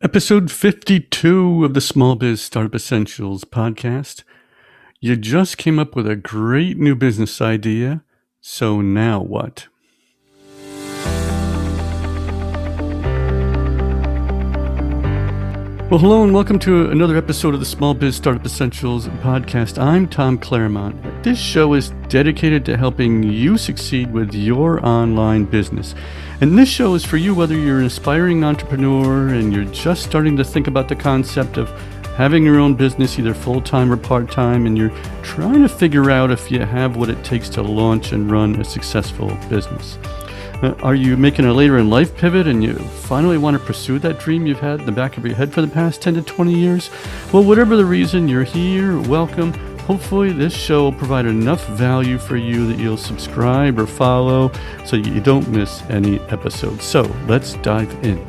Episode 52 of the Small Biz Startup Essentials podcast. You just came up with a great new business idea, so now what? Well, hello and welcome to another episode of the Small Biz Startup Essentials podcast. I'm Tom Claremont. This show is dedicated to helping you succeed with your online business. And this show is for you whether you're an aspiring entrepreneur and you're just starting to think about the concept of having your own business, either full time or part time, and you're trying to figure out if you have what it takes to launch and run a successful business. Uh, are you making a later in life pivot and you finally want to pursue that dream you've had in the back of your head for the past 10 to 20 years? Well, whatever the reason, you're here, welcome. Hopefully, this show will provide enough value for you that you'll subscribe or follow so you don't miss any episodes. So, let's dive in.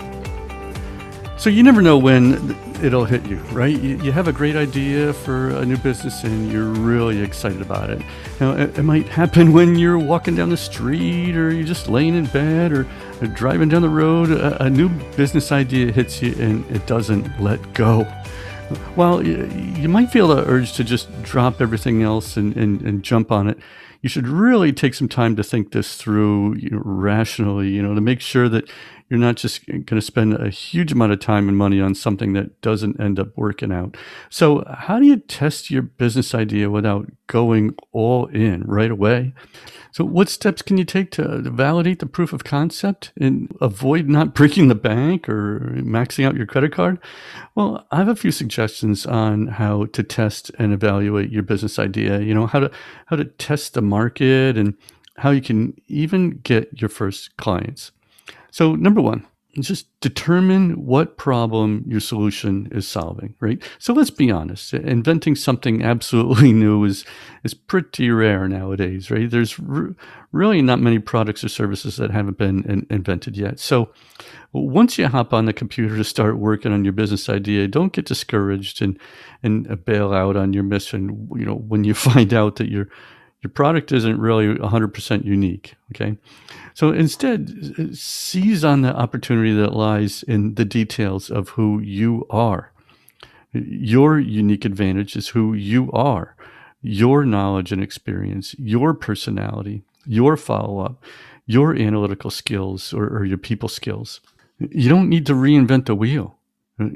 So, you never know when it'll hit you, right? You, have a great idea for a new business and you're really excited about it. Now, it, might happen when you're walking down the street or you're just laying in bed or, driving down the road. A, new business idea hits you and it doesn't let go. You, you might feel the urge to just drop everything else and, and, and jump on it, you should really take some time to think this through you know, rationally, you know, to make sure that you're not just going to spend a huge amount of time and money on something that doesn't end up working out. So, how do you test your business idea without going all in right away? So, what steps can you take to, validate the proof of concept and avoid not breaking the bank or maxing out your credit card? Well, I have a few suggestions on how to test and evaluate your business idea. You know, how to how to test the market and how you can even get your first clients. So, number one, just determine what problem your solution is solving, right? So let's be honest. Inventing something absolutely new is is pretty rare nowadays, right? There's r- really not many products or services that haven't been in- invented yet. So once you hop on the computer to start working on your business idea, don't get discouraged and and bail out on your mission, you know, when you find out that your your product isn't really 100% unique, okay? So instead, seize on the opportunity that lies in the details of who you are. Your unique advantage is who you are, your knowledge and experience, your personality, your follow up, your analytical skills or, or your people skills. You don't need to reinvent the wheel.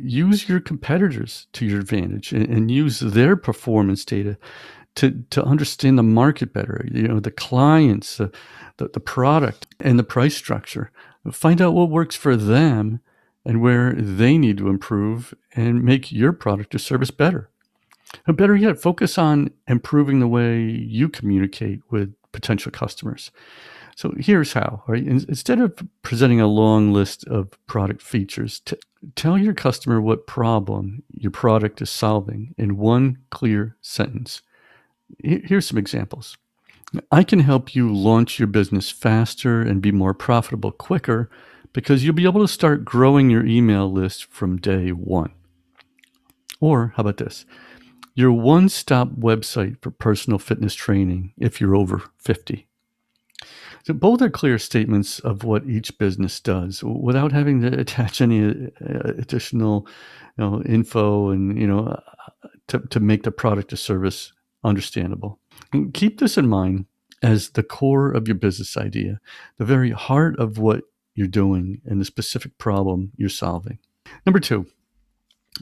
Use your competitors to your advantage and, and use their performance data to, to understand the market better, you know, the clients, uh, the, the product and the price structure. Find out what works for them and where they need to improve and make your product or service better. Or better yet, focus on improving the way you communicate with potential customers. So here's how, right? Instead of presenting a long list of product features, t- tell your customer what problem your product is solving in one clear sentence. Here's some examples. I can help you launch your business faster and be more profitable quicker because you'll be able to start growing your email list from day one. Or how about this? Your one stop website for personal fitness training if you're over 50. So both are clear statements of what each business does without having to attach any uh, additional you know, info and you know to, to make the product or service understandable. And keep this in mind as the core of your business idea, the very heart of what you're doing and the specific problem you're solving. Number two,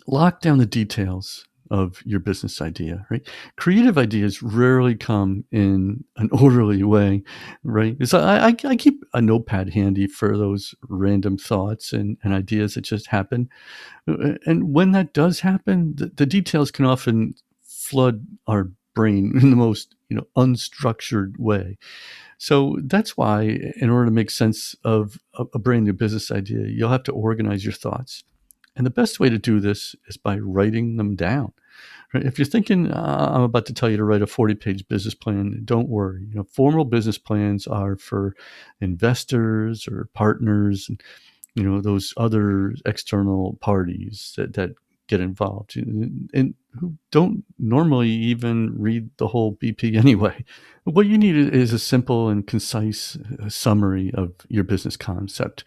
lock down the details of your business idea, right? Creative ideas rarely come in an orderly way, right? So I, I, I, keep a notepad handy for those random thoughts and, and ideas that just happen. Uh, and when that does happen, the, the details can often flood our brain in the most you know unstructured way. So that's why in order to make sense of a, a brand new business idea you'll have to organize your thoughts. And the best way to do this is by writing them down. Right? if you're thinking uh, i'm about to tell you to write a 40 page business plan don't worry. You know formal business plans are for investors or partners and you know those other external parties that, that get involved. And who don't normally even read the whole BP anyway. What you need is a simple and concise uh, summary of your business concept.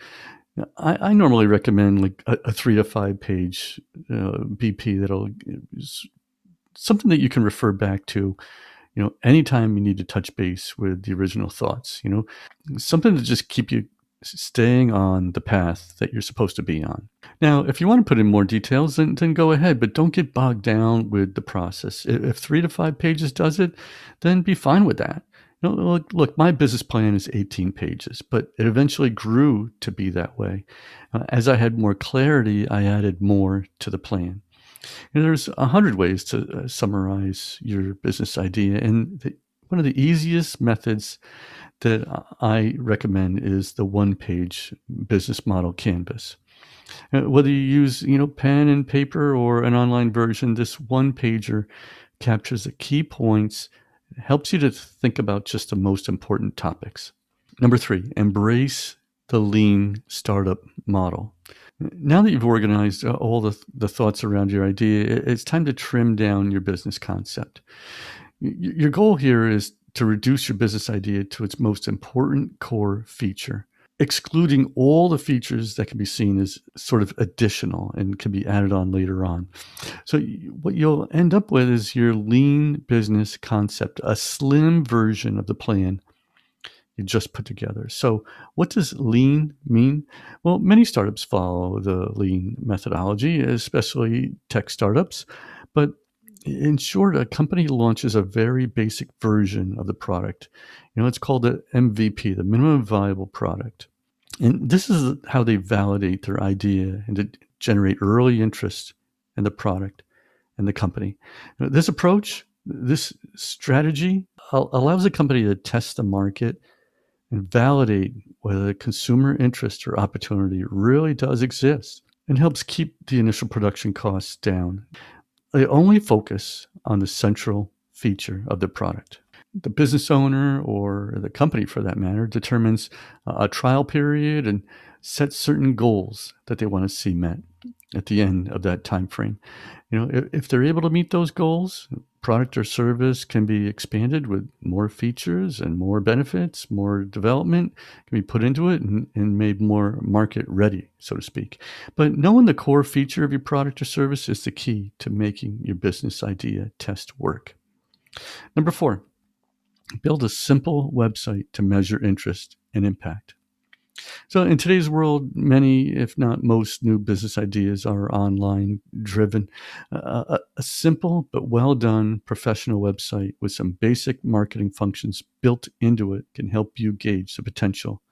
I, I normally recommend like a, a, three to five page uh, BP that'll something that you can refer back to you know anytime you need to touch base with the original thoughts you know something to just keep you staying on the path that you're supposed to be on. Now if you want to put in more details then, then go ahead but don't get bogged down with the process. If three to five pages does it then be fine with that. You know, look, look my business plan is 18 pages but it eventually grew to be that way. Uh, as i had more clarity i added more to the plan. Know, there's a hundred ways to uh, summarize your business idea, and the, one of the easiest methods that I recommend is the one-page business model canvas. Uh, whether you use you know pen and paper or an online version, this one pager captures the key points, helps you to think about just the most important topics. Number three, embrace the lean startup model. Now that you've organized uh, all the, the thoughts around your idea, it's time to trim down your business concept. Your goal here is to reduce your business idea to its most important core feature, excluding all the features that can be seen as sort of additional and can be added on later on. So, what you'll end up with is your lean business concept, a slim version of the plan you just put together. So, what does lean mean? Well, many startups follow the lean methodology, especially tech startups. But in short, a company launches a very basic version of the product. You know, it's called the MVP, the minimum viable product. And this is how they validate their idea and to generate early interest in the product and the company. This approach, this strategy allows a company to test the market and validate whether the consumer interest or opportunity really does exist and helps keep the initial production costs down. They only focus on the central feature of the product. The business owner or the company, for that matter, determines a trial period and sets certain goals that they want to see met at the end of that time frame. You know, if, if they're able to meet those goals, product or service can be expanded with more features and more benefits, more development can be put into it and, and, made more market ready, so to speak. But knowing the core feature of your product or service is the key to making your business idea test work. Number four, build a simple website to measure interest and impact. So, in today's world, many, if not most, new business ideas are online driven. Uh, a, a, simple but well done professional website with some basic marketing functions built into it can help you gauge the potential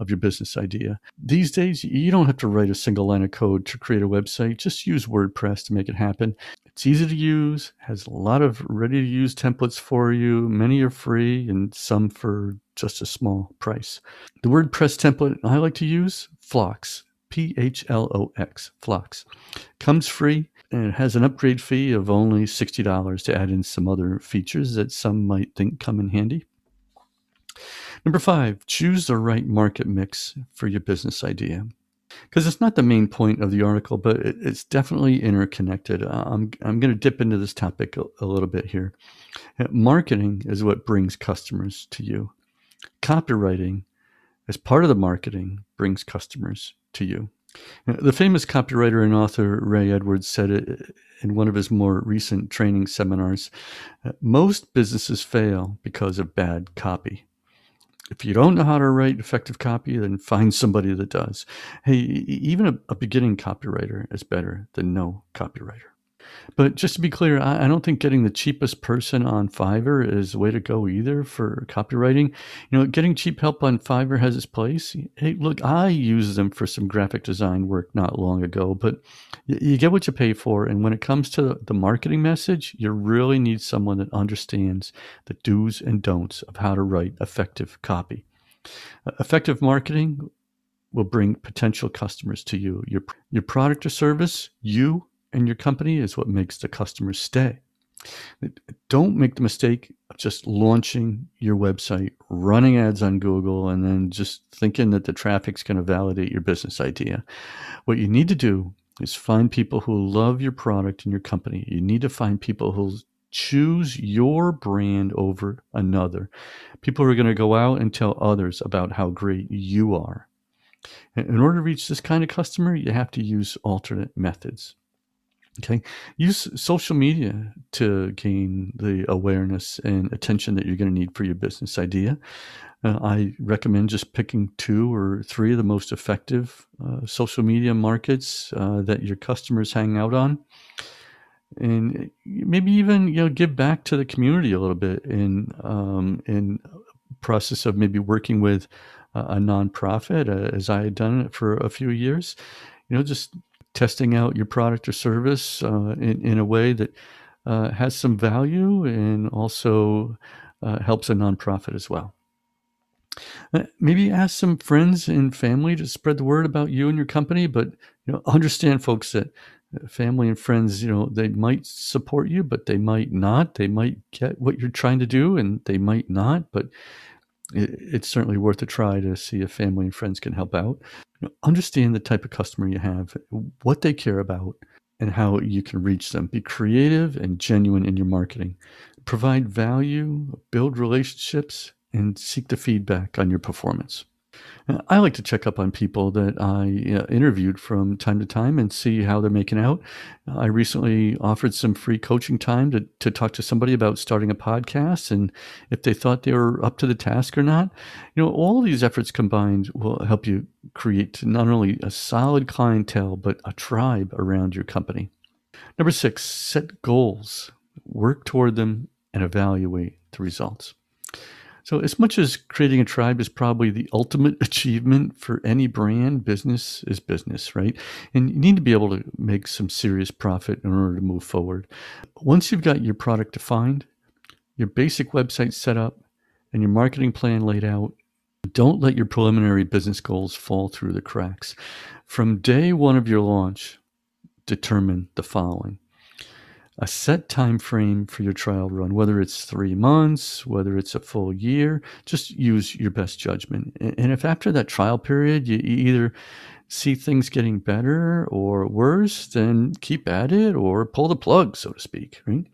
of your business idea. These days, you don't have to write a single line of code to create a website. Just use WordPress to make it happen. It's easy to use, has a lot of ready to use templates for you. Many are free and some for just a small price. The WordPress template I like to use, Phlox, P H L O X, Phlox. Comes free and it has an upgrade fee of only $60 to add in some other features that some might think come in handy. Number five, choose the right market mix for your business idea. Because it's not the main point of the article, but it's definitely interconnected. Uh, I'm, I'm going to dip into this topic a, a little bit here. Uh, marketing is what brings customers to you. Copywriting, as part of the marketing, brings customers to you. Uh, the famous copywriter and author Ray Edwards said it in one of his more recent training seminars most businesses fail because of bad copy. If you don't know how to write effective copy, then find somebody that does. Hey, even a, a beginning copywriter is better than no copywriter. But just to be clear, I, I, don't think getting the cheapest person on Fiverr is the way to go either for copywriting. You know, getting cheap help on Fiverr has its place. Hey, look, I used them for some graphic design work not long ago, but you, you get what you pay for. And when it comes to the marketing message, you really need someone that understands the do's and don'ts of how to write effective copy. Uh, effective marketing will bring potential customers to you. Your, your product or service, you and your company is what makes the customers stay. Don't make the mistake of just launching your website, running ads on Google, and then just thinking that the traffic's going to validate your business idea. What you need to do is find people who love your product and your company. You need to find people who choose your brand over another. People are going to go out and tell others about how great you are. In order to reach this kind of customer, you have to use alternate methods. Okay. Use social media to gain the awareness and attention that you're going to need for your business idea. Uh, I recommend just picking two or three of the most effective uh, social media markets uh, that your customers hang out on. And maybe even you know give back to the community a little bit in um, in process of maybe working with a nonprofit uh, as I had done it for a few years. You know, just testing out your product or service uh, in, in a way that uh, has some value and also uh, helps a nonprofit as well. Uh, maybe ask some friends and family to spread the word about you and your company, but you know, understand, folks, that uh, family and friends, you know, they might support you, but they might not. They might get what you're trying to do, and they might not. But it, it's certainly worth a try to see if family and friends can help out. You know, understand the type of customer you have, what they care about, and how you can reach them. Be creative and genuine in your marketing. Provide value, build relationships, and seek the feedback on your performance. I like to check up on people that I uh, interviewed from time to time and see how they're making out. I recently offered some free coaching time to, to talk to somebody about starting a podcast and if they thought they were up to the task or not. You know, all these efforts combined will help you create not only a solid clientele, but a tribe around your company. Number six, set goals, work toward them, and evaluate the results. So, as much as creating a tribe is probably the ultimate achievement for any brand, business is business, right? And you need to be able to make some serious profit in order to move forward. Once you've got your product defined, your basic website set up, and your marketing plan laid out, don't let your preliminary business goals fall through the cracks. From day one of your launch, determine the following a set time frame for your trial run, whether it's three months, whether it's a full year, just use your best judgment. And if after that trial period you either see things getting better or worse, then keep at it or pull the plug, so to speak, right?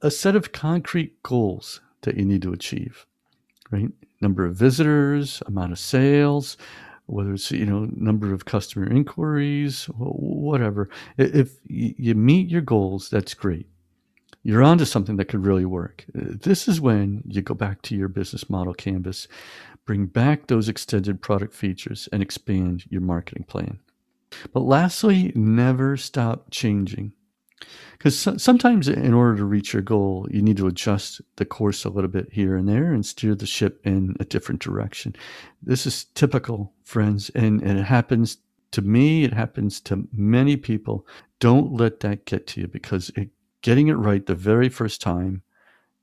A set of concrete goals that you need to achieve, right? Number of visitors, amount of sales, whether it's you know number of customer inquiries whatever. If you meet your goals that's great. You're onto something that could really work. Uh, this is when you go back to your business model canvas bring back those extended product features and expand your marketing plan. But lastly never stop changing because so, sometimes in order to reach your goal you need to adjust the course a little bit here and there and steer the ship in a different direction this is typical friends and, and it happens to me it happens to many people don't let that get to you because it, getting it right the very first time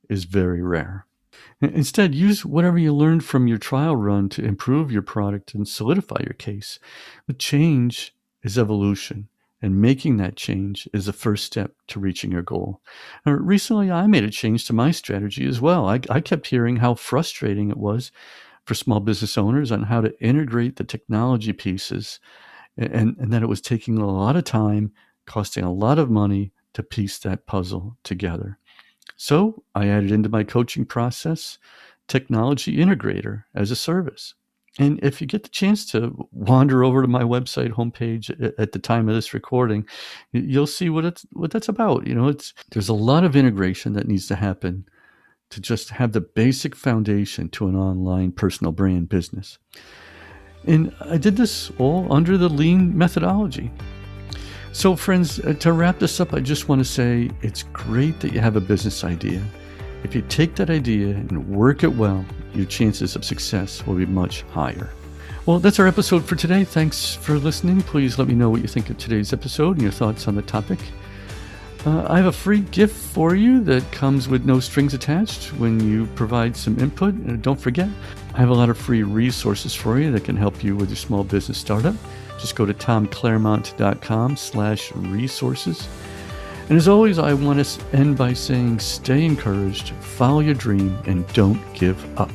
is very rare Instead, use whatever you learned from your trial run to improve your product and solidify your case. But change is evolution. And making that change is the first step to reaching your goal. Now, recently, I made a change to my strategy as well. I, I kept hearing how frustrating it was for small business owners on how to integrate the technology pieces, and, and that it was taking a lot of time, costing a lot of money to piece that puzzle together. So I added into my coaching process technology integrator as a service. And if you get the chance to wander over to my website homepage at the time of this recording, you'll see what it's what that's about. You know, it's there's a lot of integration that needs to happen to just have the basic foundation to an online personal brand business. And I did this all under the lean methodology. So, friends, uh, to wrap this up, I just want to say it's great that you have a business idea. If you take that idea and work it well, your chances of success will be much higher. Well, that's our episode for today. Thanks for listening. Please let me know what you think of today's episode and your thoughts on the topic. Uh, I have a free gift for you that comes with no strings attached when you provide some input. And don't forget, I have a lot of free resources for you that can help you with your small business startup. Just go to tomclaremont.com slash resources. And as always, I want to end by saying stay encouraged, follow your dream, and don't give up.